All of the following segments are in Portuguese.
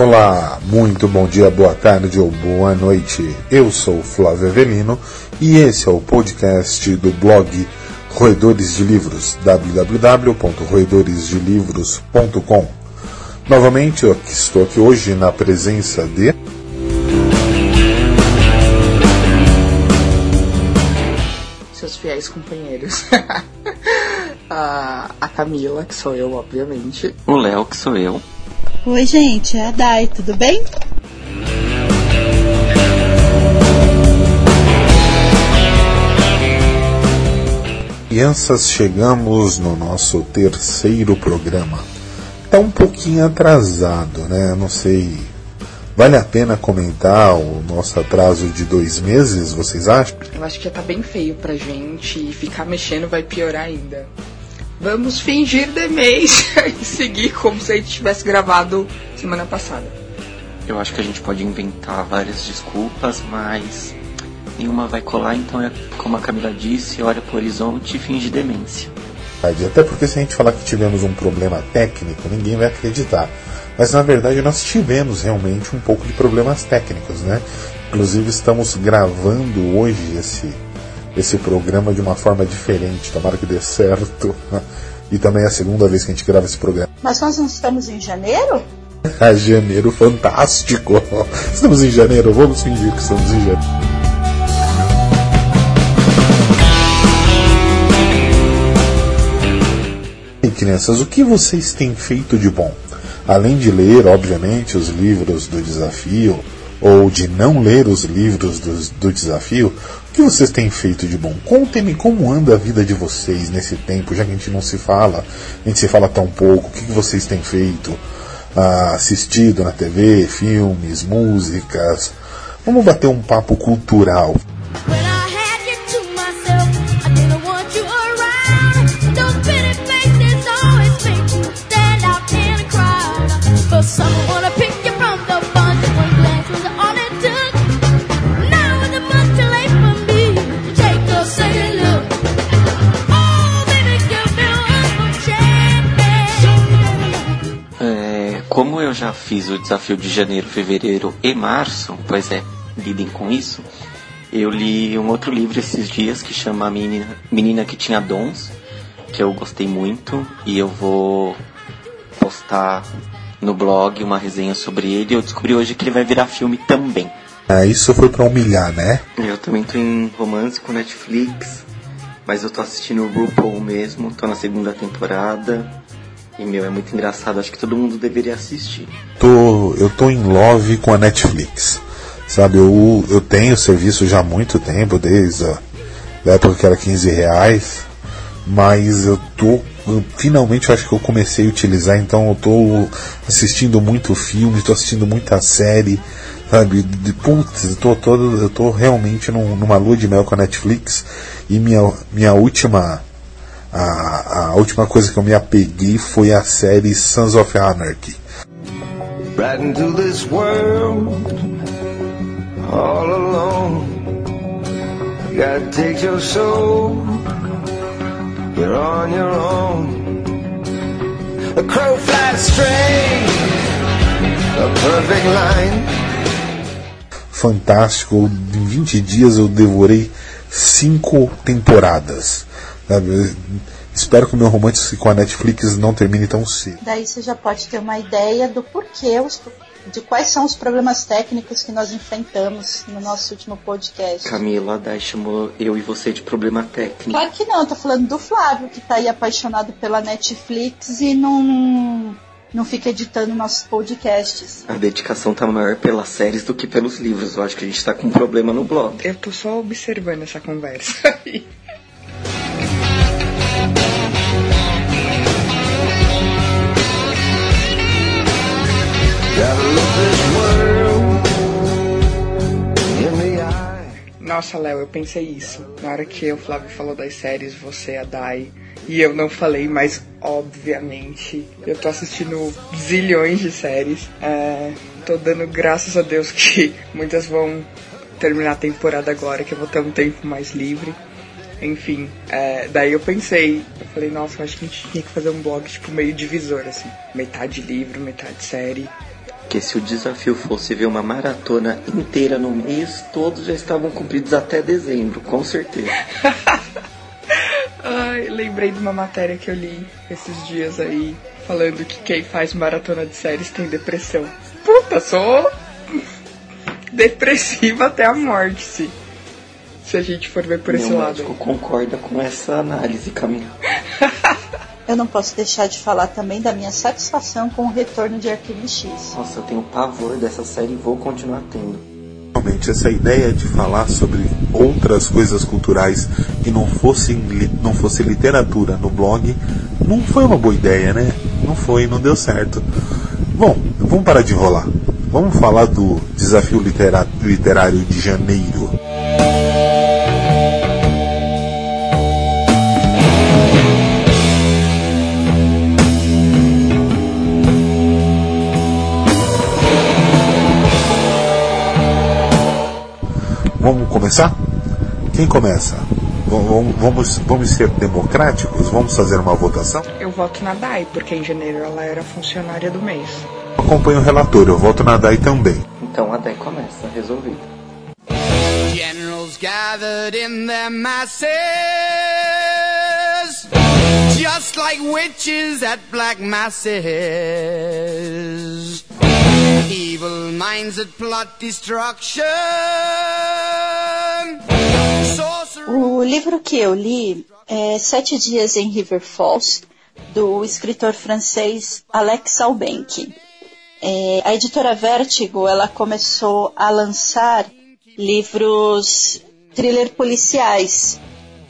Olá, muito bom dia, boa tarde ou boa noite. Eu sou Flávio Avelino e esse é o podcast do blog Roedores de Livros, www.roedoresdelivros.com. Novamente, eu estou aqui hoje na presença de. Seus fiéis companheiros. a, a Camila, que sou eu, obviamente. O Léo, que sou eu. Oi, gente, é a Dai, tudo bem? Crianças, chegamos no nosso terceiro programa. Tá um pouquinho atrasado, né? Não sei. Vale a pena comentar o nosso atraso de dois meses, vocês acham? Eu acho que já tá bem feio pra gente e ficar mexendo vai piorar ainda. Vamos fingir demência e seguir como se a gente tivesse gravado semana passada. Eu acho que a gente pode inventar várias desculpas, mas nenhuma vai colar, então é como a Camila disse, olha pro horizonte e finge demência. Até porque se a gente falar que tivemos um problema técnico, ninguém vai acreditar. Mas na verdade nós tivemos realmente um pouco de problemas técnicos, né? Inclusive estamos gravando hoje esse esse programa de uma forma diferente. Tomara que dê certo. E também é a segunda vez que a gente grava esse programa. Mas nós não estamos em janeiro? Ah, janeiro fantástico! Estamos em janeiro, vamos fingir que estamos em janeiro. E crianças, o que vocês têm feito de bom? Além de ler, obviamente, os livros do desafio, ou de não ler os livros do, do desafio, o que vocês têm feito de bom? Contem-me como anda a vida de vocês nesse tempo, já que a gente não se fala, a gente se fala tão pouco, o que, vocês têm feito? Ah, assistido na TV, filmes, músicas. Vamos bater um papo cultural. When como eu já fiz o desafio de janeiro, fevereiro e março, pois é, lidem com isso, eu li um outro livro esses dias que chama Menina, Menina que Tinha Dons, que eu gostei muito e eu vou postar no blog uma resenha sobre ele. Eu descobri hoje que ele vai virar filme também. Ah, isso foi pra humilhar, né? Eu também tô em romance com Netflix, mas eu tô assistindo o RuPaul mesmo, tô na segunda temporada. E meu, é muito engraçado, acho que todo mundo deveria assistir. Tô, eu tô em love com a Netflix. Sabe, eu, eu tenho o serviço já há muito tempo, desde a da época que era 15 reais. Mas eu tô. finalmente eu acho que eu comecei a utilizar, então eu tô assistindo muito filme, tô assistindo muita série. Sabe, de, putz, eu tô, todo, eu tô realmente num, numa lua de mel com a Netflix. E minha, minha última. A, a última coisa que eu me apeguei foi a série Sons of Anarchy. right into this world all alone. God takes your soul, you're on your own. A crow flies straight, a perfect line. fantástico. Em 20 dias eu devorei cinco temporadas. Sabe? Espero que o meu romance com a Netflix não termine tão cedo. Daí você já pode ter uma ideia do porquê, os- de quais são os problemas técnicos que nós enfrentamos no nosso último podcast. Camila, daí chamou eu e você de problema técnico. Claro que não, eu tô falando do Flávio, que tá aí apaixonado pela Netflix e não, não fica editando nossos podcasts. A dedicação tá maior pelas séries do que pelos livros. Eu acho que a gente tá com um problema no blog. Eu tô só observando essa conversa. Gotta Nossa, Léo, eu pensei isso. Na hora que o Flávio falou das séries, você, a Dai, e eu não falei, mas obviamente eu tô assistindo zilhões de séries. É, tô dando graças a Deus que muitas vão terminar a temporada agora, que eu vou ter um tempo mais livre. Enfim, é, daí eu pensei, eu falei, nossa, eu acho que a gente tinha que fazer um blog tipo meio divisor, assim, metade livro, metade série. Porque se o desafio fosse ver uma maratona inteira no mês, todos já estavam cumpridos até dezembro, com certeza. Ai, lembrei de uma matéria que eu li esses dias aí, falando que quem faz maratona de séries tem depressão. Puta, sou depressiva até a morte, se, se a gente for ver por esse Meu lado. médico concorda com essa análise, Camila. Eu não posso deixar de falar também da minha satisfação com o retorno de Arquivo X. Nossa, eu tenho pavor dessa série e vou continuar tendo. Realmente, essa ideia de falar sobre outras coisas culturais que não fosse, não fosse literatura no blog não foi uma boa ideia, né? Não foi, não deu certo. Bom, vamos parar de enrolar. Vamos falar do desafio literário de janeiro. Vamos começar? Quem começa? Vamos, vamos, vamos ser democráticos? Vamos fazer uma votação? Eu voto na DAI, porque em janeiro ela era funcionária do mês. Acompanho o relator, eu voto na DAI também. Então a Dai começa, resolvido. Generals gathered in their masses, just like witches at black masses. Evil minds that plot destruction. O livro que eu li é Sete Dias em River Falls, do escritor francês Alex Albenque. É, a editora Vertigo ela começou a lançar livros thriller policiais.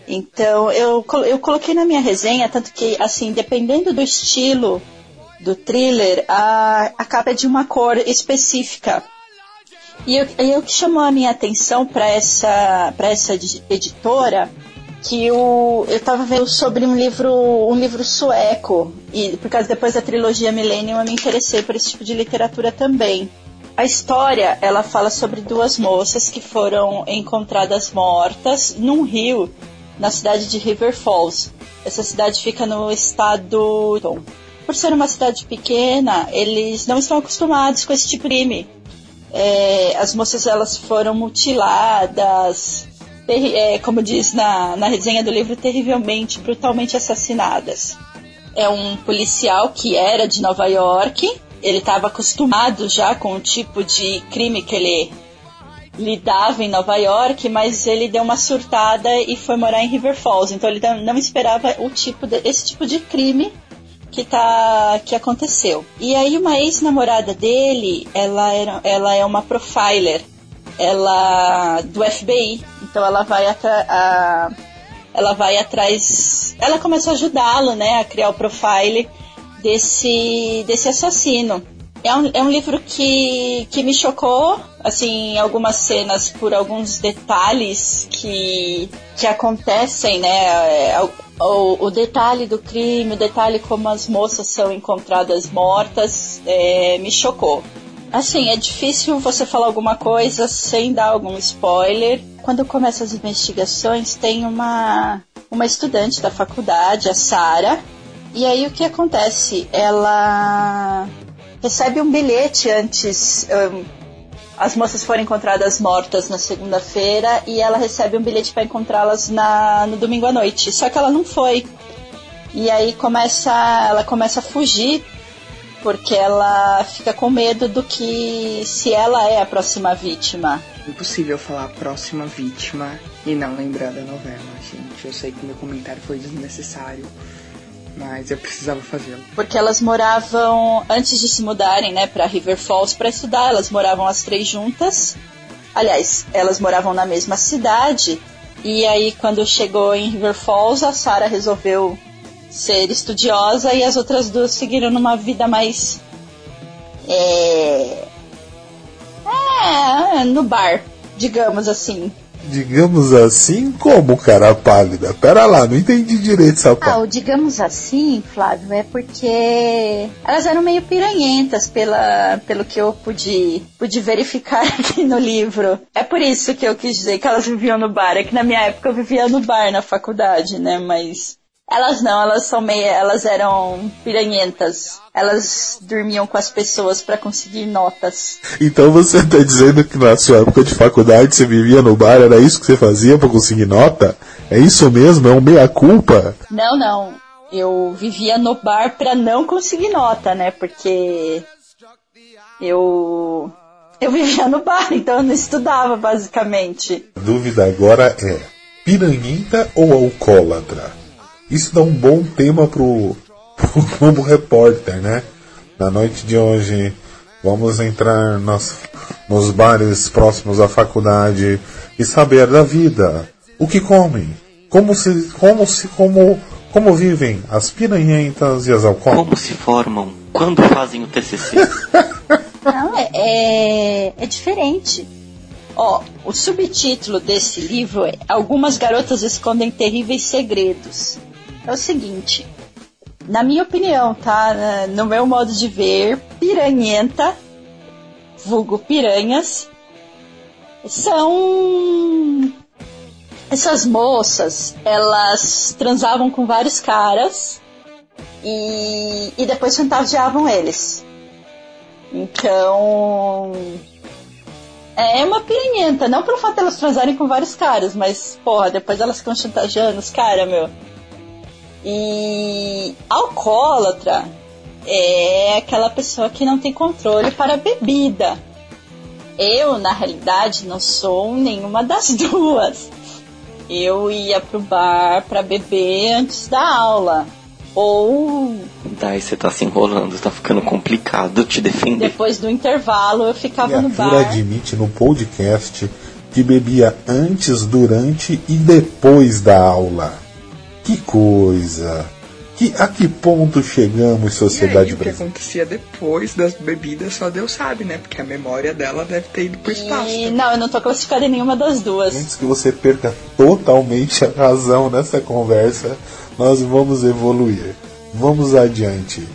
Então eu, eu coloquei na minha resenha, tanto que assim, dependendo do estilo do thriller, a, a capa é de uma cor específica. E eu- e o que chamou a minha atenção para essa, pra essa edi- editora, que o, eu estava vendo sobre um livro, um livro sueco, e por causa depois da trilogia Millennium eu me interessei por esse tipo de literatura também. A história, ela fala sobre duas moças que foram encontradas mortas num rio na cidade de River Falls. Essa cidade fica no estado. Por ser uma cidade pequena, eles não estão acostumados com esse tipo de crime. É, as moças elas foram mutiladas, é, como diz na, na resenha do livro, terrivelmente, brutalmente assassinadas. É um policial que era de Nova York, ele estava acostumado já com o tipo de crime que ele lidava em Nova York, mas ele deu uma surtada e foi morar em River Falls. Então ele não não esperava o tipo de, esse tipo de crime que tá que aconteceu. E aí uma ex-namorada dele, ela era ela é uma profiler, ela do FBI. Então ela vai a, ela vai atrás, ela começou a ajudá-lo, né, a criar o profile desse desse assassino. É um, é um livro que, que me chocou, assim, algumas cenas por alguns detalhes que, que acontecem, né? O, o detalhe do crime, o detalhe como as moças são encontradas mortas, é, me chocou. Assim, é difícil você falar alguma coisa sem dar algum spoiler. Quando começam as investigações, tem uma, uma estudante da faculdade, a Sara, e aí o que acontece? Ela recebe um bilhete antes. hum, as moças foram encontradas mortas na segunda-feira e ela recebe um bilhete para encontrá-las na, no domingo à noite. Só que ela não foi. E aí começa, ela começa a fugir porque ela fica com medo do que se ela é a próxima vítima. Impossível falar próxima vítima e não lembrar da novela, gente. Eu sei que meu comentário foi desnecessário, mas eu precisava fazê-lo. porque elas moravam antes de se mudarem, né, para River Falls para estudar, elas moravam as três juntas. Aliás, elas moravam na mesma cidade. E aí quando chegou em River Falls, a Sarah resolveu ser estudiosa e as outras duas seguiram numa vida mais é, é no bar, digamos assim. Digamos assim, como cara pálida? Pera lá, não entendi direito essa Ah, parte. o digamos assim, Flávio, é porque elas eram meio piranhentas pela, pelo que eu pude, pude verificar aqui no livro. É por isso que eu quis dizer que elas viviam no bar. É que na minha época eu vivia no bar na faculdade, né? Mas Elas não, elas são meio, elas eram piranhentas. Elas dormiam com as pessoas pra conseguir notas. Então você tá dizendo que na sua época de faculdade você vivia no bar, era isso que você fazia pra conseguir nota? É isso mesmo? É um meia-culpa? Não, não. Eu vivia no bar pra não conseguir nota, né? Porque eu eu vivia no bar, então eu não estudava basicamente. A dúvida agora é: piranhenta ou alcoólatra? Isso dá um bom tema pro, pro Globo Repórter, né? Na noite de hoje, vamos entrar nas, nos bares próximos à faculdade e saber da vida. O que comem? Como se, como se, como, como vivem as piranhentas e as alcoólatras? Como se formam? Quando fazem o TCC? Não, é, é, é diferente. Ó, o subtítulo desse livro é Algumas garotas escondem terríveis segredos. É o seguinte, na minha opinião, tá? No meu modo de ver, piranhenta, vulgo piranhas, são essas moças, elas transavam com vários caras e, e depois chantageavam eles. Então. É uma piranhenta, não pelo fato de elas transarem com vários caras, mas, porra, depois elas ficam chantageando os caras, meu. E alcoólatra é aquela pessoa que não tem controle para a bebida. Eu, na realidade, não sou nenhuma das duas. Eu ia pro bar para beber antes da aula. Ou Daí você tá se enrolando, tá ficando complicado te defender. depois do intervalo eu ficava no bar. admite no podcast que bebia antes, durante e depois da aula. Que coisa! Que, a que ponto chegamos, sociedade o que brasileira? acontecia depois das bebidas só Deus sabe, né? Porque a memória dela deve ter ido pro espaço. E, também. não, eu não tô classificada em nenhuma das duas. Antes que você perca totalmente a razão nessa conversa, nós vamos evoluir. Vamos adiante.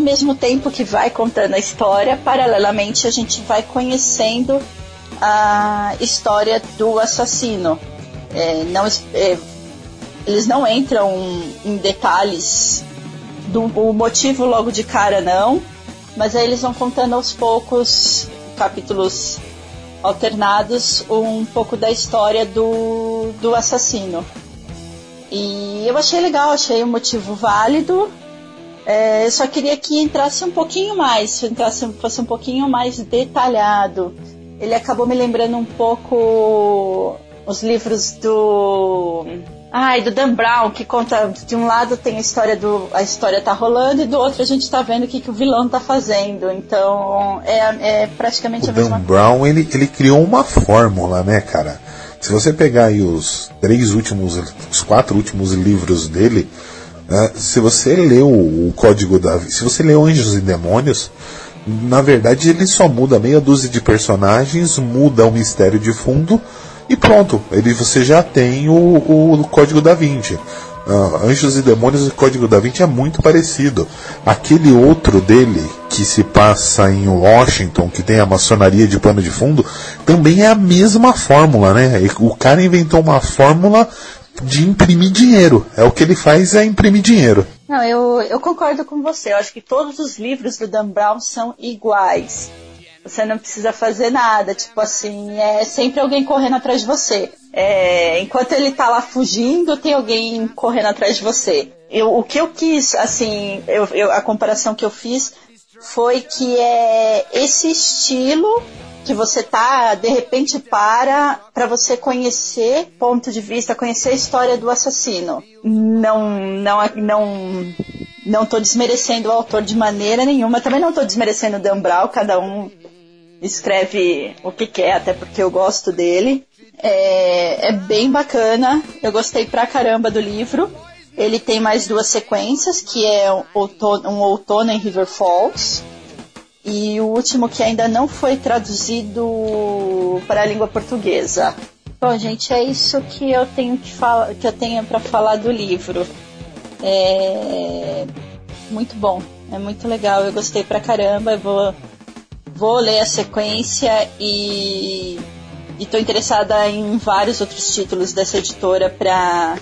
Mesmo tempo que vai contando a história, paralelamente a gente vai conhecendo a história do assassino. É, não, é, eles não entram em detalhes do motivo logo de cara, não. Mas aí eles vão contando aos poucos, capítulos alternados, um pouco da história do, do assassino. E eu achei legal, achei um motivo válido. É, eu só queria que entrasse um pouquinho mais, entrasse, fosse um pouquinho mais detalhado. Ele acabou me lembrando um pouco os livros do. Ai, do Dan Brown, que conta. De um lado tem a história do. A história tá rolando, e do outro a gente tá vendo o que, que o vilão tá fazendo. Então é, é praticamente O a mesma Dan Brown, ele, ele criou uma fórmula, né, cara? Se você pegar aí os três últimos, os quatro últimos livros dele, né, se você leu o Código da se você leu Anjos e Demônios, na verdade ele só muda meia dúzia de personagens, muda o mistério de fundo e pronto. Ele, você já tem o, o Código da Vinci. Ah, Anjos e Demônios e Código da Vinci é muito parecido. Aquele outro dele, que se passa em Washington, que tem a maçonaria de pano de fundo, também é a mesma fórmula, né? O cara inventou uma fórmula de imprimir dinheiro. É o que ele faz é imprimir dinheiro. Não, eu, eu concordo com você. Eu acho que todos os livros do Dan Brown são iguais. Você não precisa fazer nada. Tipo assim, é sempre alguém correndo atrás de você. É, enquanto ele tá lá fugindo, tem alguém correndo atrás de você. Eu, o que eu quis, assim, eu, eu- a comparação que eu fiz foi que é esse estilo que você tá de repente para para você conhecer ponto de vista, conhecer a história do assassino. Não não não não tô desmerecendo o autor de maneira nenhuma, também não tô desmerecendo o Dan Brown, cada um escreve o que quer, até porque eu gosto dele. É, é bem bacana, eu gostei pra caramba do livro. Ele tem mais duas sequências, que é um outono, um outono em River Falls, e o último que ainda não foi traduzido para a língua portuguesa. Bom, gente, é isso que eu tenho que falar, que eu tenho para falar do livro. É muito bom, é muito legal. Eu gostei pra caramba. Eu vou vou ler a sequência e estou interessada em vários outros títulos dessa editora para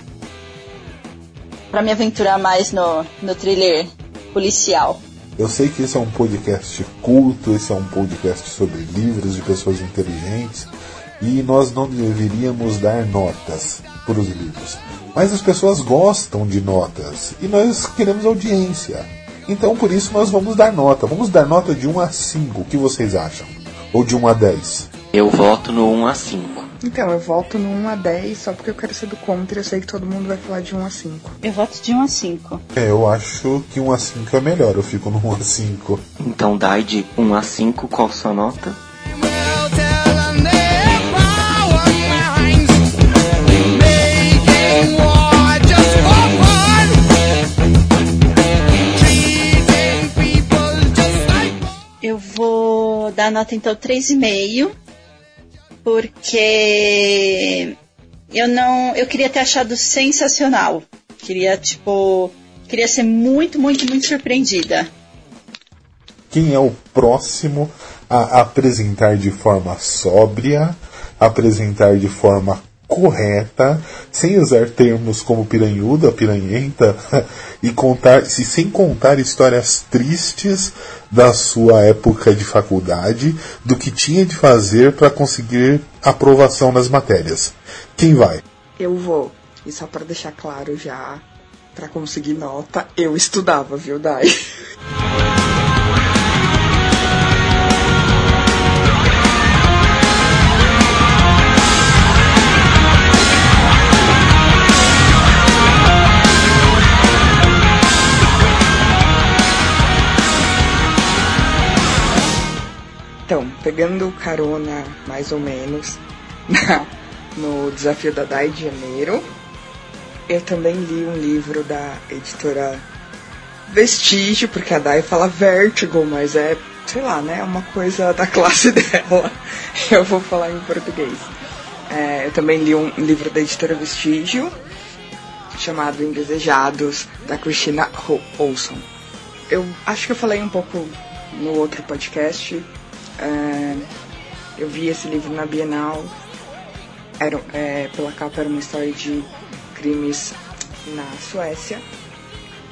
para me aventurar mais no, no thriller policial. Eu sei que esse é um podcast culto, esse é um podcast sobre livros de pessoas inteligentes e nós não deveríamos dar notas para os livros. Mas as pessoas gostam de notas e nós queremos audiência. Então por isso nós vamos dar nota. Vamos dar nota de 1 a 5. O que vocês acham? Ou de 1 a 10? Eu voto no 1 a 5. Então, eu volto no 1 a 10 só porque eu quero ser do contra. Eu sei que todo mundo vai falar de 1 a 5. Eu voto de 1 a 5. É, eu acho que 1 a 5 é melhor. Eu fico no 1 a 5. Então dai de 1 a 5, qual sua nota? Eu vou dar nota então 3,5, porque eu não. Eu queria ter achado sensacional. Queria, tipo. Queria ser muito, muito, muito surpreendida. Quem é o próximo a apresentar de forma sóbria, apresentar de forma correta, sem usar termos como piranhuda, piranhenta, e contar, se sem contar histórias tristes da sua época de faculdade, do que tinha de fazer para conseguir aprovação nas matérias. Quem vai? Eu vou. E só pra deixar claro já, pra conseguir nota, eu estudava, viu, Dai? pegando carona, mais ou menos, na- no desafio da Dai de janeiro, eu também li um livro da editora Vestígio, porque a Dai fala Vertigo, mas é, sei lá, né? Uma coisa da classe dela. Eu vou falar em português. É, eu também li um livro da editora Vestígio, chamado Indesejados, da Christina Olson. Eu acho que eu falei um pouco no outro podcast. É, eu vi esse livro na Bienal. Era, é, pela capa era uma história de crimes na Suécia.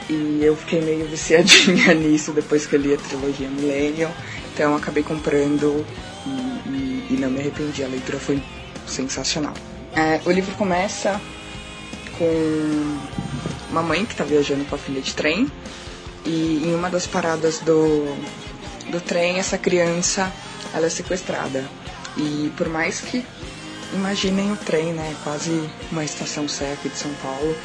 E eu fiquei meio viciadinha nisso depois que eu li a trilogia Millennium. Então eu acabei comprando e, e- e não me arrependi. A leitura foi sensacional. É, o livro começa com uma mãe que está viajando com a filha de trem. E em uma das paradas do, do trem, essa criança ela é sequestrada. E por mais que imaginem o trem, né? Quase uma estação aqui de São Paulo.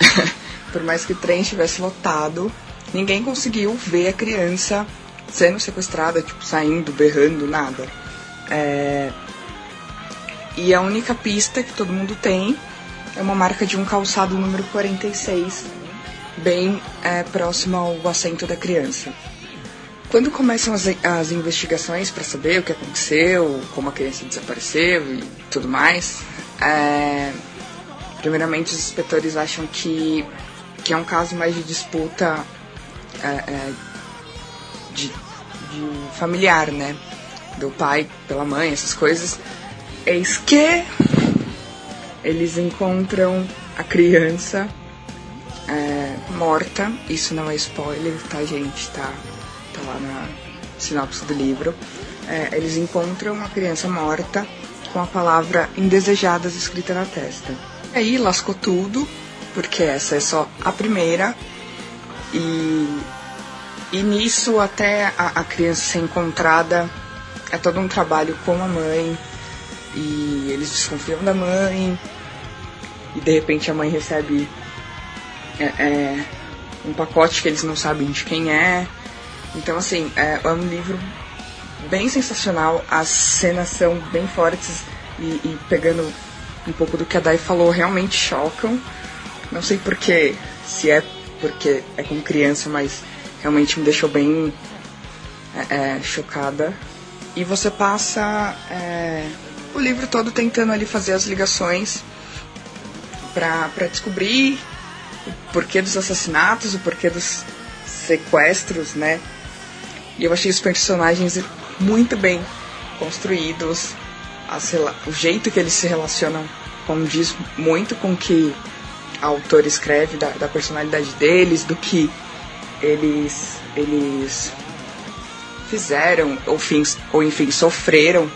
por mais que o trem estivesse lotado, ninguém conseguiu ver a criança sendo sequestrada, tipo, saindo, berrando, nada. É, E a única pista que todo mundo tem é uma marca de um calçado número 46, bem é, próximo ao assento da criança. Quando começam as, as investigações para saber o que aconteceu, como a criança desapareceu e tudo mais, é, primeiramente os inspetores acham que, que é um caso mais de disputa é, é, de, de familiar, né? Do pai pela mãe, essas coisas. Eis que eles encontram a criança é, morta. Isso não é spoiler, tá, gente? Tá, tá lá na sinopse do livro. É, eles encontram a criança morta com a palavra indesejadas escrita na testa. Aí lascou tudo, porque essa é só a primeira. E, e nisso, até a, a criança ser encontrada, é todo um trabalho com a mãe. E eles desconfiam da mãe. E de repente a mãe recebe é, é, um pacote que eles não sabem de quem é. Então, assim, é, é um livro bem sensacional. As cenas são bem fortes e, e pegando um pouco do que a Dai falou, realmente chocam. Não sei porquê, se é porque é com criança, mas realmente me deixou bem é, é, chocada. E você passa é, o livro todo tentando ali fazer as ligações pra descobrir o porquê dos assassinatos, o porquê dos sequestros, né? E eu achei os personagens muito bem construídos, as o jeito que eles se relacionam condiz muito com o que a autora escreve da, da personalidade deles, do que eles, eles fizeram, ou, fins, ou enfim, sofreram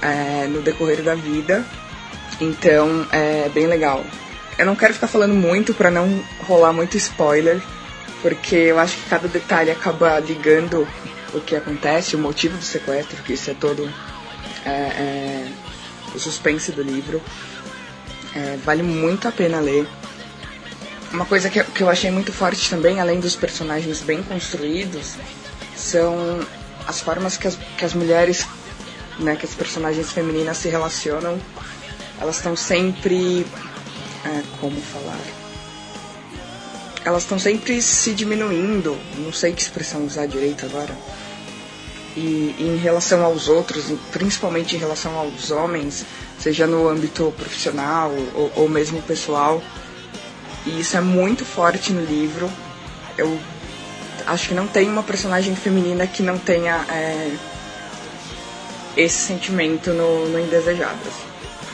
é, no decorrer da vida. Então é bem legal. Eu não quero ficar falando muito para não rolar muito spoiler, porque eu acho que cada detalhe acaba ligando o que acontece, o motivo do sequestro, que isso é todo é, é, o suspense do livro. É, vale muito a pena ler. Uma coisa que, que eu achei muito forte também, além dos personagens bem construídos, são as formas que as, que as mulheres, né, que as personagens femininas se relacionam. Elas estão sempre. é, como falar? Elas estão sempre se diminuindo, não sei que expressão usar direito agora. E, e em relação aos outros, principalmente em relação aos homens, seja no âmbito profissional ou, ou mesmo pessoal, e isso é muito forte no livro. Eu acho que não tem uma personagem feminina que não tenha é, esse sentimento no, no Indesejadas.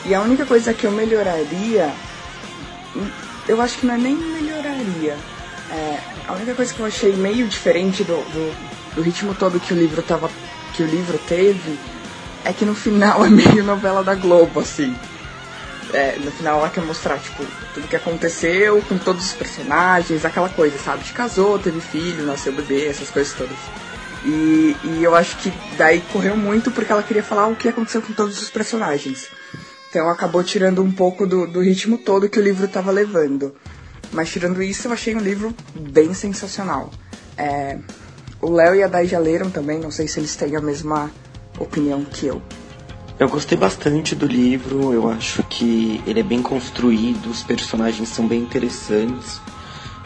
E a única coisa que eu melhoraria, eu acho que não é nem melhoraria. É, a única coisa que eu achei meio diferente do, do, do ritmo todo que o livro tava, que o livro teve, é que no final é meio novela da Globo, assim. É, no final ela quer mostrar, tipo, tudo que aconteceu com todos os personagens, aquela coisa, sabe? De casou, teve filho, nasceu bebê, essas coisas todas. E, e eu acho que daí correu muito porque ela queria falar o que aconteceu com todos os personagens. Então acabou tirando um pouco do, do ritmo todo que o livro estava levando. Mas tirando isso, eu achei um livro bem sensacional. É, o Léo e a Dai já leram também, não sei se eles têm a mesma opinião que eu. Eu gostei bastante do livro, eu acho que ele é bem construído, os personagens são bem interessantes.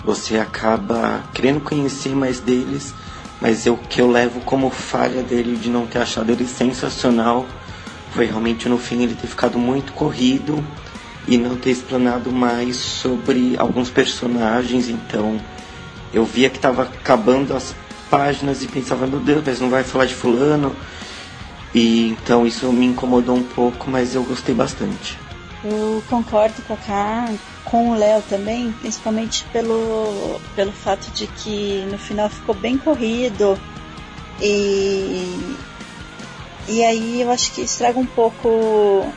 Você acaba querendo conhecer mais deles, mas o que eu levo como falha dele de não ter achado ele sensacional foi realmente no fim ele ter ficado muito corrido e não ter explanado mais sobre alguns personagens, então eu via que estava acabando as páginas e pensava, meu Deus, mas não vai falar de fulano. E então isso me incomodou um pouco, mas eu gostei bastante. Eu concordo com a Ká, com o Léo também, principalmente pelo, pelo fato de que no final ficou bem corrido e, e aí eu acho que estraga um pouco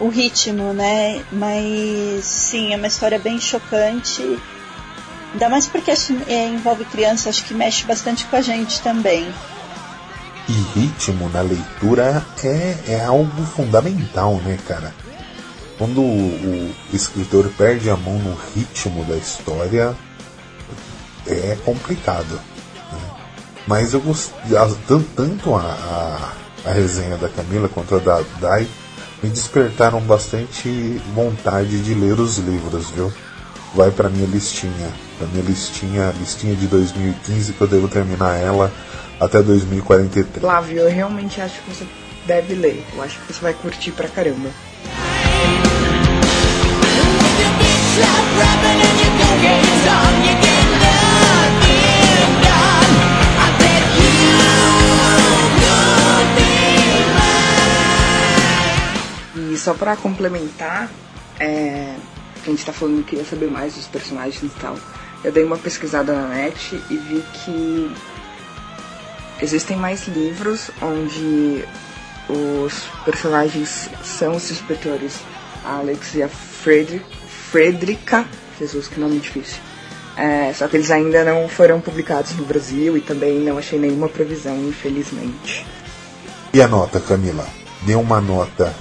o ritmo, né? Mas sim, é uma história bem chocante. Ainda mais porque que, é, envolve criança, acho que mexe bastante com a gente também. E ritmo na leitura é, é algo fundamental, né, cara? Quando o, escritor perde a mão no ritmo da história, é complicado. né? Mas eu gostei, tanto a, a, a resenha da Camila quanto a da Dai me despertaram bastante vontade de ler os livros, viu? Vai pra minha listinha, pra minha listinha, listinha de 2015 que eu devo terminar ela até 2043. Flávio, eu realmente acho que você deve ler. Eu acho que você vai curtir pra caramba. E só pra complementar, é, a gente tá falando que queria saber mais dos personagens e tal. Eu dei uma pesquisada na net e vi que existem mais livros onde os personagens são os inspetores Alex e a Frederica. Jesus, que nome difícil. É, só que eles ainda não foram publicados no Brasil e também não achei nenhuma previsão, infelizmente. E a nota, Camila? Dê uma nota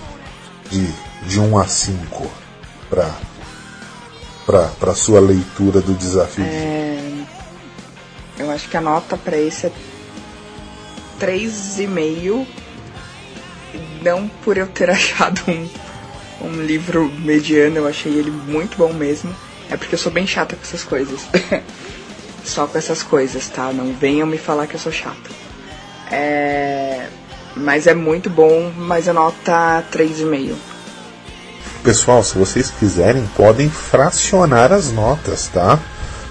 de, de 1 a 5 para para sua leitura do desafio. É, eu acho que a nota pra esse é 3,5. Não por eu ter achado um, um livro mediano, eu achei ele muito bom mesmo. É porque eu sou bem chata com essas coisas. Só com essas coisas, tá? Não venham me falar que eu sou chata. É, Mas é muito bom, mas a nota 3,5. Pessoal, se vocês quiserem, podem fracionar as notas, tá?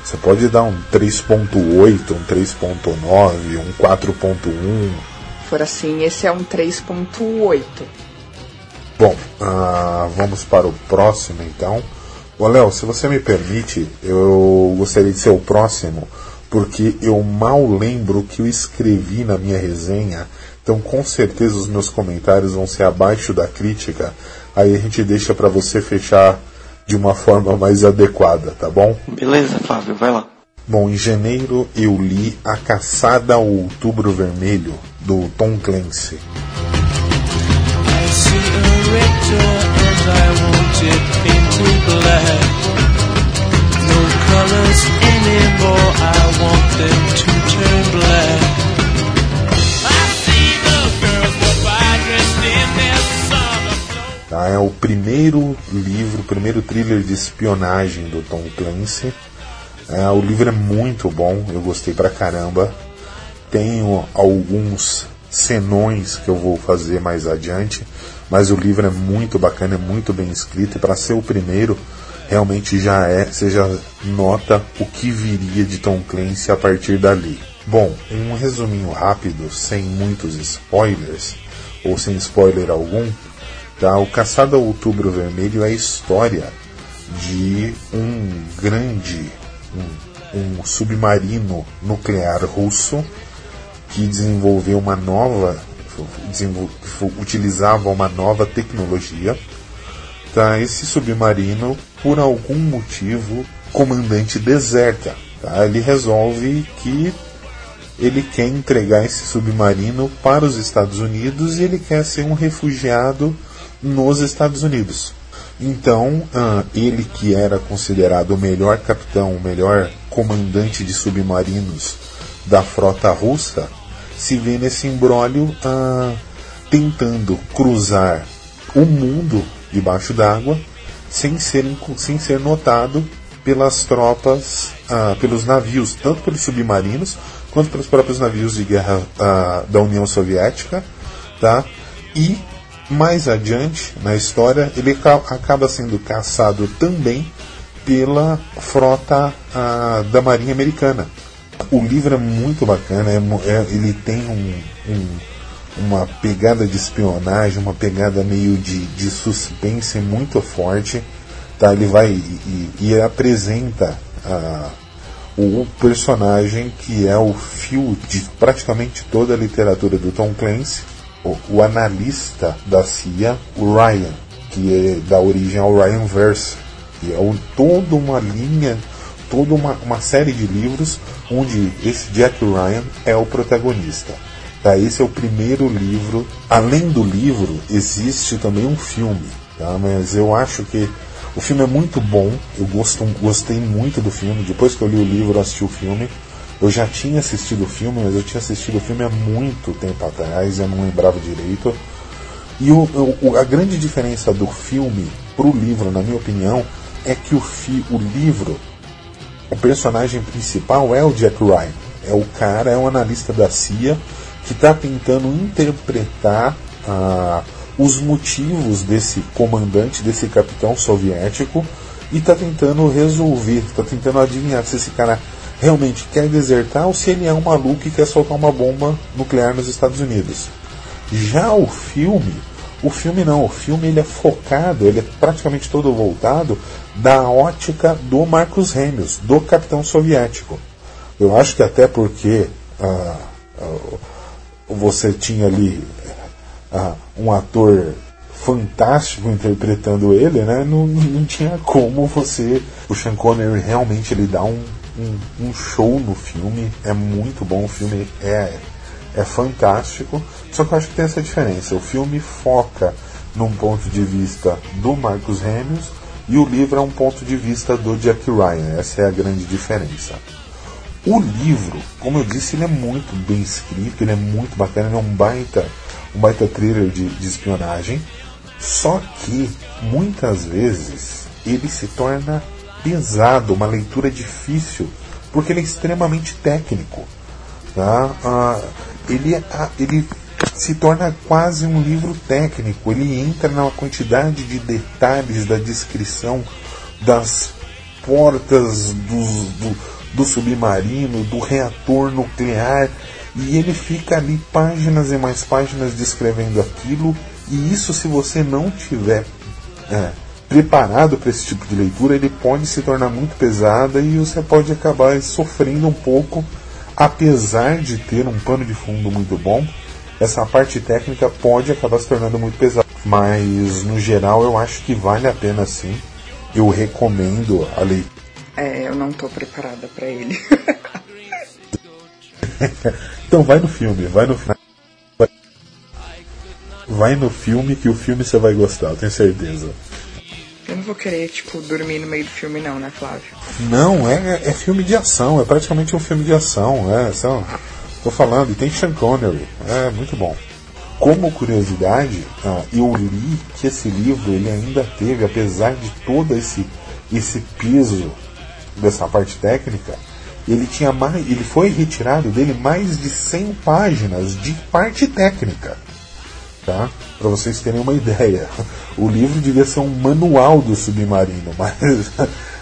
Você pode dar um 3.8, um 3.9, um 4.1. For assim, esse é um 3,8. Bom, ah, vamos para o próximo então. Ô Léo, se você me permite, eu gostaria de ser o próximo, porque eu mal lembro o que eu escrevi na minha resenha, então com certeza os meus comentários vão ser abaixo da crítica, aí a gente deixa para você fechar de uma forma mais adequada, tá bom? Beleza, Flávio, vai lá. Bom, em janeiro eu li A Caçada ao Outubro Vermelho, do Tom Clancy. I Tá? É o primeiro livro, o primeiro thriller de espionagem do Tom Clancy. É, o livro é muito bom, eu gostei pra caramba. Tenho alguns senões que eu vou fazer mais adiante, mas o livro é muito bacana, é muito bem escrito e para ser o primeiro realmente já é, você já nota o que viria de Tom Clancy a partir dali. Bom, um resuminho rápido, sem muitos spoilers, ou sem spoiler algum, tá? O Caçado ao Outubro Vermelho é a história de um grande, um, um submarino nuclear russo que desenvolveu uma nova, utilizava uma nova tecnologia. Tá? Esse submarino, por algum motivo, comandante deserta. Tá? Ele resolve que ele quer entregar esse submarino para os Estados Unidos e ele quer ser um refugiado nos Estados Unidos. Então, ah, ele que era considerado o melhor capitão, o melhor comandante de submarinos da frota russa, se vê nesse imbróglio ah, tentando cruzar o mundo debaixo d'água sem ser, sem ser notado pelas tropas, ah, pelos navios, tanto pelos submarinos quanto pelos próprios navios de guerra da União Soviética, tá? E mais adiante na história ele ca- acaba sendo caçado também pela frota ah, da Marinha Americana. O livro é muito bacana, é é- ele tem um- um- uma pegada de espionagem, uma pegada meio de, de suspense muito forte. Tá? Ele vai e, e- apresenta ah, o personagem que é o fio de praticamente toda a literatura do Tom Clancy, o, o analista da CIA, o Ryan, que é da origem ao Ryan Verse, que é um, toda uma linha, toda uma, uma série de livros onde esse Jack Ryan é o protagonista. Tá? Esse é o primeiro livro. Além do livro, existe também um filme. Tá? Mas eu acho que o filme é muito bom. Eu gosto, gostei muito do filme. Depois que eu li o livro, eu assisti o filme. Eu já tinha assistido o filme, mas eu tinha assistido o filme há muito tempo atrás. Eu não lembrava direito. E o, o- a grande diferença do filme pro livro, na minha opinião, é que o, fi, o livro, o personagem principal é o Jack Ryan. É o cara, é um analista da CIA que está tentando interpretar ah, os motivos desse comandante, desse capitão soviético e está tentando resolver, está tentando adivinhar se esse cara realmente quer desertar ou se ele é um maluco e quer soltar uma bomba nuclear nos Estados Unidos. Já o filme, o filme não, o filme ele é focado, ele é praticamente todo voltado da ótica do Marcos Remius, do capitão soviético. Eu acho que até porque ah, ah, você tinha ali ah, um ator fantástico interpretando ele, né? Não, não tinha como você. O Sean Connery realmente ele dá um, um, um show no filme, é muito bom, o filme é, é fantástico. Só que eu acho que tem essa diferença. O filme foca num ponto de vista do Marcus Remius e o livro é um ponto de vista do Jack Ryan. Essa é a grande diferença. O livro, como eu disse, ele é muito bem escrito, ele é muito bacana, ele é um baita, um baita thriller de, de espionagem. Só que muitas vezes ele se torna pesado, uma leitura difícil, porque ele é extremamente técnico. Tá? Ah, ele, ah, ele se torna quase um livro técnico. Ele entra na quantidade de detalhes da descrição das portas do, do submarino, do reator nuclear, e ele fica ali páginas e mais páginas descrevendo aquilo. E isso, se você não tiver é, preparado para esse tipo de leitura, ele pode se tornar muito pesada e você pode acabar sofrendo um pouco, apesar de ter um pano de fundo muito bom. Essa parte técnica pode acabar se tornando muito pesada, mas no geral eu acho que vale a pena sim. Eu recomendo a leitura. É, eu não tô preparada pra ele. Então vai no filme, vai no filme. Vai no filme que o filme você vai gostar, eu tenho certeza. Eu não vou querer, tipo, dormir no meio do filme não, né, Flávio? Não, é, é filme de ação, é praticamente um filme de ação, é, são, tô falando, e tem Sean Connery, é muito bom. Como curiosidade, ah, eu li que esse livro ele ainda teve, apesar de todo esse, esse peso dessa parte técnica, ele tinha mais, ele foi retirado dele mais de 100 páginas de parte técnica tá? Para vocês terem uma ideia. O livro devia ser um manual do submarino, mas,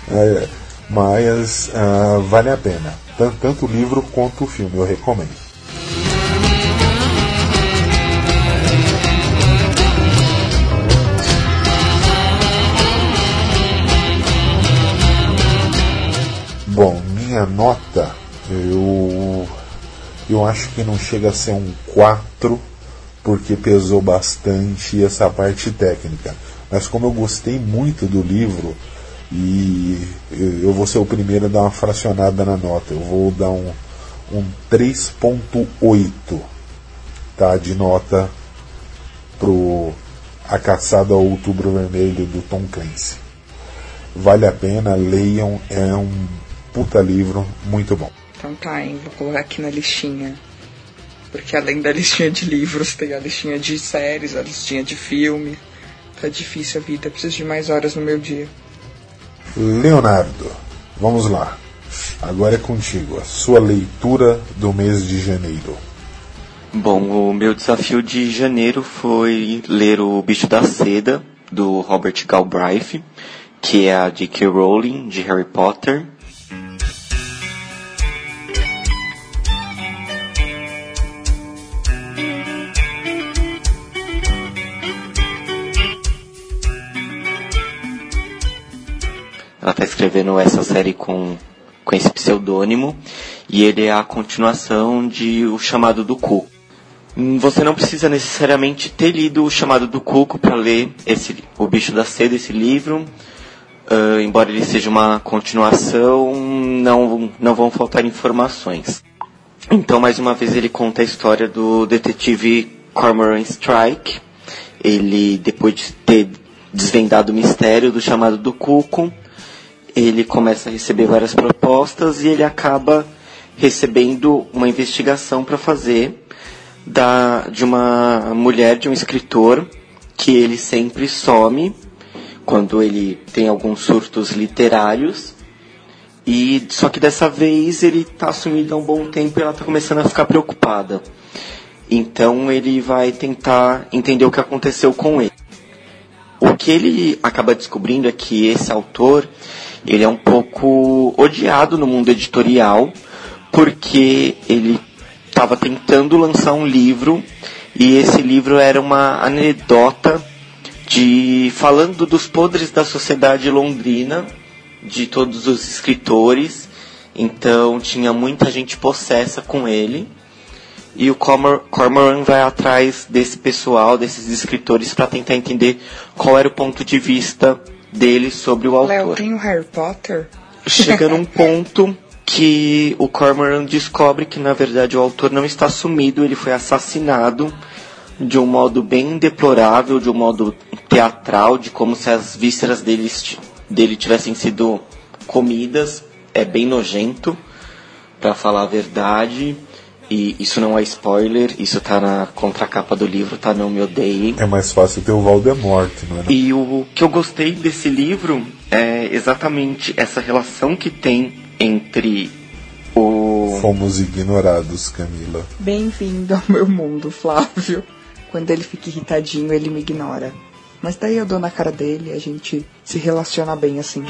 é, mas ah, vale a pena. Tanto, tanto o livro quanto o filme, eu recomendo. Bom, minha nota, eu, eu acho que não chega a ser um 4, porque pesou bastante essa parte técnica. Mas como eu gostei muito do livro, e eu vou ser o primeiro a dar uma fracionada na nota, eu vou dar um, um 3.8 tá, de nota pro A Caçada ao Outubro Vermelho do Tom Clancy. Vale a pena, leiam, é um puta livro muito bom. Então tá, hein, vou colocar aqui na listinha. Porque além da listinha de livros, tem a listinha de séries, a listinha de filme. Tá difícil a vida, preciso de mais horas no meu dia. Leonardo, vamos lá. Agora é contigo, a sua leitura do mês de janeiro. Bom, o meu desafio de janeiro foi ler O Bicho da Seda, do Robert Galbraith, que é a J.K. Rowling, de Harry Potter. Ela está escrevendo essa série com, com esse pseudônimo e ele é a continuação de O Chamado do Cu. Hum, Você não precisa necessariamente ter lido O Chamado do Cuco para ler esse, O Bicho da Seda, esse livro. Ah, embora ele seja uma continuação, não, não vão faltar informações. Então, mais uma vez, ele conta a história do detetive Cormoran Strike. Ele, depois de ter desvendado o mistério do chamado do Cuco, ele começa a receber várias propostas e ele acaba recebendo uma investigação para fazer da, de uma mulher, de um escritor, que ele sempre some quando ele tem alguns surtos literários. E só que dessa vez ele está sumido há um bom tempo e ela está começando a ficar preocupada. Então ele vai tentar entender o que aconteceu com ele. O que ele acaba descobrindo é que esse autor, ele é um pouco odiado no mundo editorial, porque ele estava tentando lançar um livro e esse livro era uma anedota de falando dos podres da sociedade londrina, de todos os escritores. Então tinha muita gente possessa com ele. E o Cormor- Cormoran vai atrás desse pessoal, desses escritores, para tentar entender qual era o ponto de vista deles sobre o Léo, autor. tem o Harry Potter? Chega num ponto que o Cormoran descobre que na verdade o autor não está sumido, ele foi assassinado de um modo bem deplorável, de um modo teatral, de como se as vísceras dele, dele tivessem sido comidas. É bem nojento, para falar a verdade. E isso não é spoiler, isso tá na contracapa do livro, tá? Não me odeiem. É mais fácil ter o Voldemort, não é? E o que eu gostei desse livro é exatamente essa relação que tem entre o Fomos ignorados, Camila. Bem-vindo ao meu mundo, Flávio. Quando ele fica irritadinho, ele me ignora. Mas daí eu dou na cara dele e a gente se relaciona bem assim.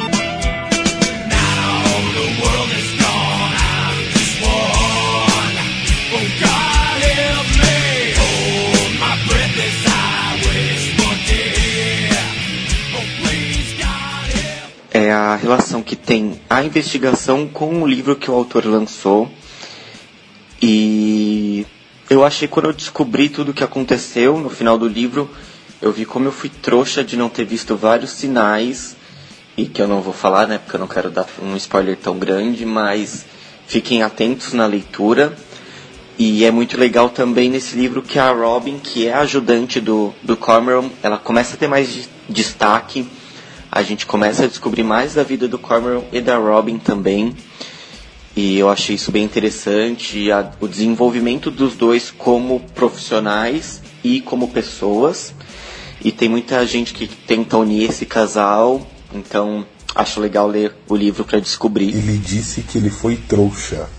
É a relação que tem a investigação com o livro que o autor lançou. E eu achei quando eu descobri tudo o que aconteceu no final do livro, eu vi como eu fui trouxa de não ter visto vários sinais e que eu não vou falar, né, porque eu não quero dar um spoiler tão grande, mas fiquem atentos na leitura. E é muito legal também nesse livro que a Robin, que é a ajudante do, do Cormoran, ela começa a ter mais de- destaque. A gente começa a descobrir mais da vida do Cormoran e da Robin também. E eu achei isso bem interessante. a- o desenvolvimento dos dois como profissionais e como pessoas. E tem muita gente que tenta unir esse casal. Então acho legal ler o livro para descobrir. Ele disse que ele foi trouxa.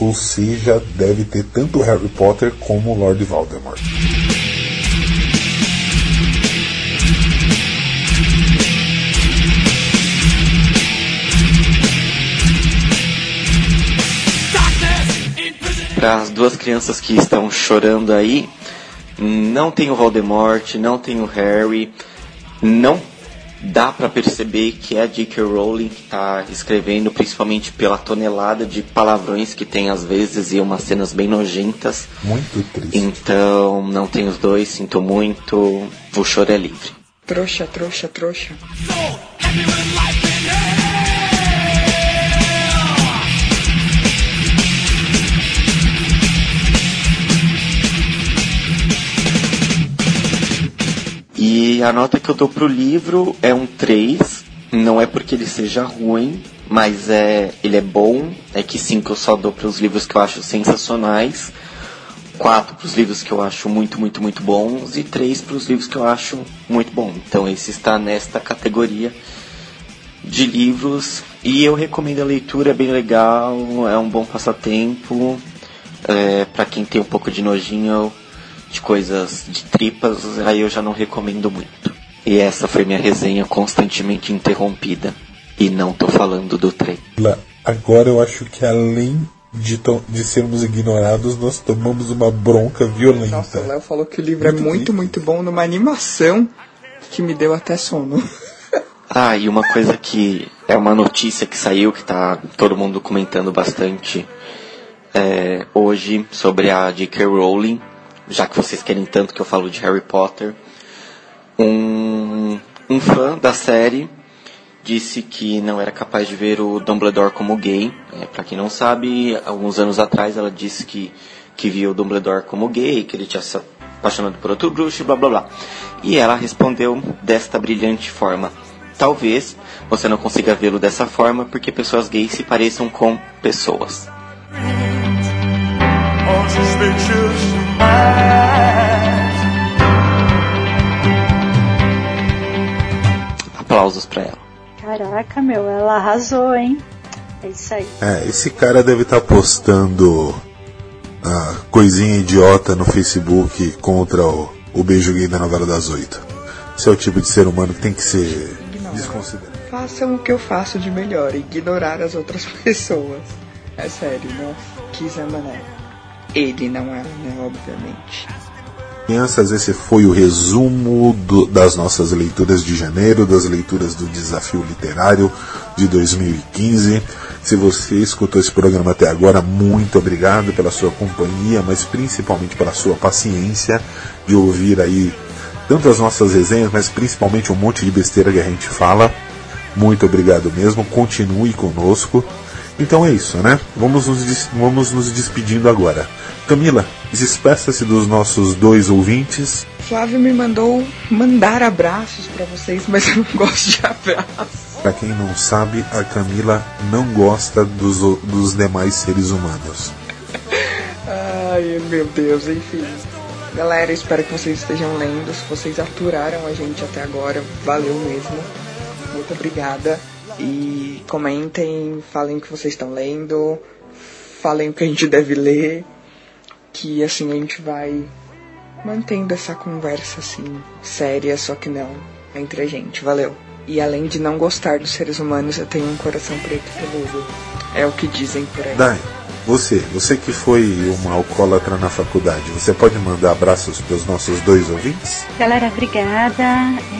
Ou seja, deve ter tanto Harry Potter como Lord Voldemort. Para as duas crianças que estão chorando aí, não tem o Voldemort, não tem o Harry, não dá para perceber que é a J.K. Rowling que está escrevendo, principalmente pela tonelada de palavrões que tem às vezes e umas cenas bem nojentas. Muito triste. Então, não tem os dois, sinto muito, o choro é livre. Trouxa, trouxa, trouxa. E a nota que eu dou pro livro é um 3. Não é porque ele seja ruim, mas é ele é bom. É que 5 eu só dou pros livros que eu acho sensacionais. 4 pros livros que eu acho muito, muito, muito bons. E 3 pros livros que eu acho muito bom. Então esse está nesta categoria de livros. E eu recomendo a leitura, é bem legal. É um bom passatempo. É, para quem tem um pouco de nojinho de coisas de tripas, aí eu já não recomendo muito. E essa foi minha resenha constantemente interrompida. E não tô falando do trem. Agora eu acho que além de, de sermos ignorados, nós tomamos uma bronca violenta. Nossa, o Léo falou que o livro é Muito muito, triste. muito bom numa animação que me deu até sono. Ah, e uma coisa que é uma notícia que saiu, que tá todo mundo comentando bastante é, hoje sobre a J.K. Rowling, já que vocês querem tanto que eu falo de Harry Potter. Um, um fã da série disse que não era capaz de ver o Dumbledore como gay. É, para quem não sabe, alguns anos atrás ela disse que, que via o Dumbledore como gay, que ele tinha se apaixonado por outro bruxo, blá blá blá. E ela respondeu desta brilhante forma: Talvez você não consiga vê-lo dessa forma porque pessoas gays se pareçam com pessoas. Aplausos pra ela. Caraca, meu, ela arrasou, hein? É isso aí. É, esse cara deve estar postando ah, coisinha idiota no Facebook contra o, o beijo gay da novela das oito. Esse é o tipo de ser humano que tem que ser desconsiderado. Façam o que eu faço de melhor, ignorar as outras pessoas. É sério, não quis mané. Ele não ela, né, obviamente. Crianças, esse foi o resumo do- das nossas leituras de janeiro, das leituras do Desafio Literário de 2015. Se você escutou esse programa até agora, muito obrigado pela sua companhia, mas principalmente pela sua paciência de ouvir aí tanto as nossas resenhas, mas principalmente um monte de besteira que a gente fala. Muito obrigado mesmo, continue conosco. Então é isso, né? Vamos nos, vamos nos despedindo agora. Camila, despeça-se dos nossos dois ouvintes. Flávio me mandou mandar abraços pra vocês, mas eu não gosto de abraço. Pra quem não sabe, a Camila não gosta dos, dos demais seres humanos. Ai, meu Deus, enfim. Galera, espero que vocês estejam lendo. Se vocês aturaram a gente até agora, valeu mesmo. Muito obrigada. E comentem, falem o que vocês estão lendo. falem o que a gente deve ler, que assim a gente vai mantendo essa conversa assim séria, só que não entre a gente. Valeu. E além de não gostar dos seres humanos, eu tenho um coração preto peludo. É o que dizem por aí. Dai, você, você que foi uma alcoólatra na faculdade, você pode mandar abraços para os nossos dois ouvintes? Galera, obrigada.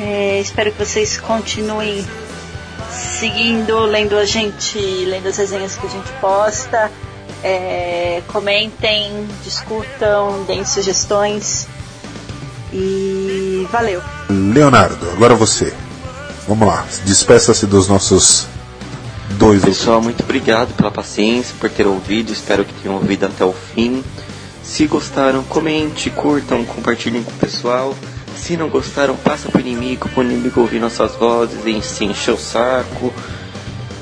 É, espero que vocês continuem seguindo, lendo a gente, lendo as resenhas que a gente posta. É, comentem, discutam, deem sugestões. E valeu. Leonardo, agora você. Vamos lá, despeça-se dos nossos dois Pessoal, muito obrigado pela paciência, por ter ouvido. Espero que tenham ouvido até o fim. Se gostaram, comente, curtam, compartilhem com o pessoal. Se não gostaram, passa pro inimigo, pro inimigo ouvir nossas vozes e se encher o saco.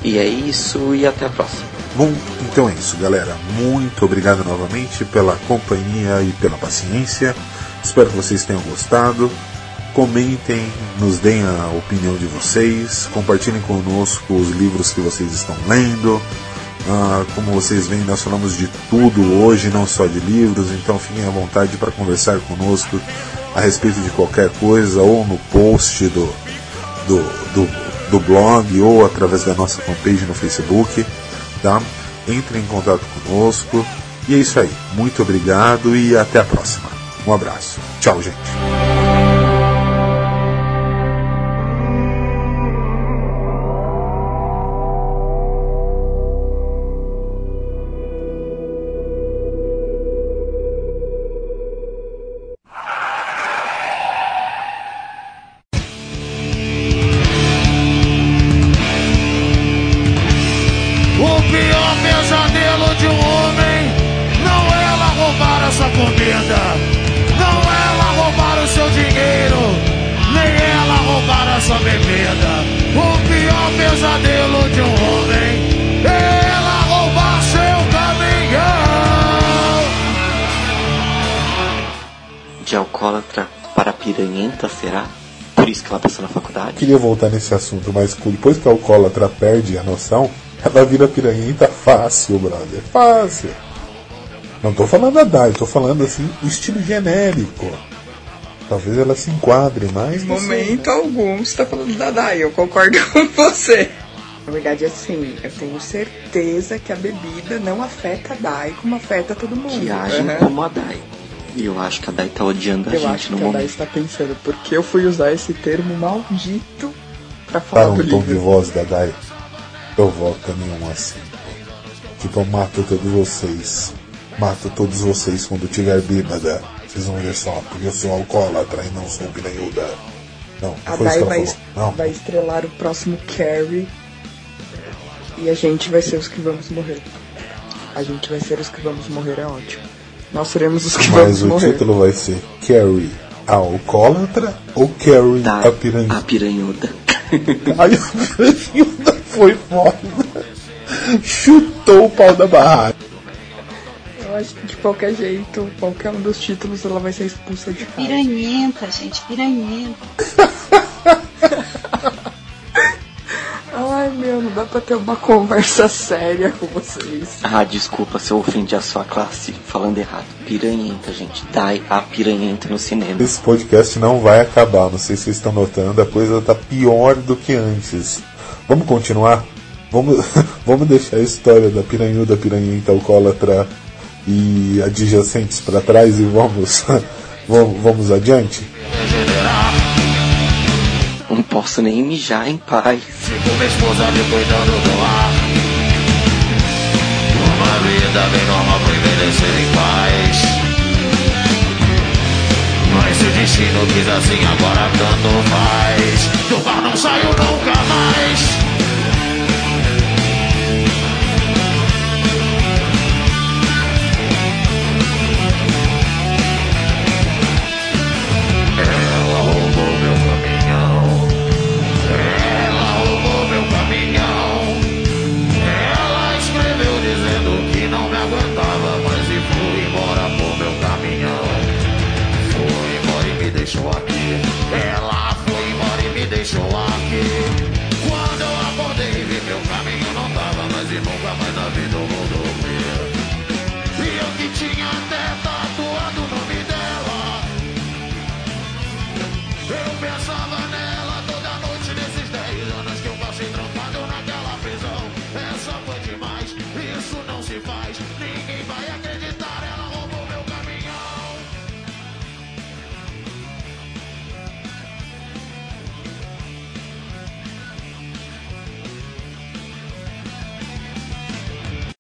E é isso, e até a próxima. Bom, então é isso, galera. Muito obrigado novamente pela companhia e pela paciência. Espero que vocês tenham gostado. Comentem, nos deem a opinião de vocês, compartilhem conosco os livros que vocês estão lendo. Ah, como vocês veem, nós falamos de tudo hoje, não só de livros, então fiquem à vontade para conversar conosco a respeito de qualquer coisa, ou no post do, do, do, do blog, ou através da nossa fanpage no Facebook. Tá? Entrem em contato conosco. E é isso aí. Muito obrigado e até a próxima. Um abraço. Tchau, gente. Voltar nesse assunto, mas depois que a alcoólatra perde a noção, ela vira piranhenta fácil, brother. Fácil. Não tô falando a Dai, tô falando assim, o estilo genérico. Talvez ela se enquadre mais. Em momento algum você tá falando da Dai, eu concordo com você. Na verdade, assim, eu tenho certeza que a bebida não afeta a Dai como afeta todo mundo. Que agem Aham. como a Dai. E eu acho que a Dai tá odiando a Eu gente acho no que a Dai momento. está pensando, porque eu fui usar esse termo maldito pra falar Para do um tom de voz da Dai, eu volto nenhum assim. Tipo, eu mato todos vocês. Mato todos vocês quando tiver bêbada. Vocês vão ver só, porque eu sou alcoólatra e não sou piranhuda. Não, A Dai vai. Não, vai estrelar o próximo Carrie e a gente vai ser os que vamos morrer. A gente vai ser os que vamos morrer, é ótimo. Nós seremos os que vamos mas o morrer. título vai ser Carrie a alcoólatra ou Carrie Dai, a piranhuda? a piranhuda. Aí a piranhuda foi foda. Chutou o pau da barraca. Eu acho que de qualquer jeito, qualquer um dos títulos, ela vai ser expulsa de casa. Piranhenta, gente, piranhenta. não dá pra ter uma conversa séria com vocês. Ah, desculpa se eu ofendi a sua classe falando errado. Piranhenta, gente. Dai a piranhenta no cinema. Esse podcast não vai acabar, não sei se vocês estão notando, a coisa tá pior do que antes. Vamos continuar? Vamos, vamos deixar a história da piranhuda, piranhenta, alcoólatra e adjacentes para trás e vamos, vamos, vamos adiante? Não posso nem mijar em paz. Fico minha esposa me cuidando do ar. Uma vida bem normal pra envelhecer em paz. Mas se o destino quis assim, agora tanto faz. Do bar não saio nunca mais.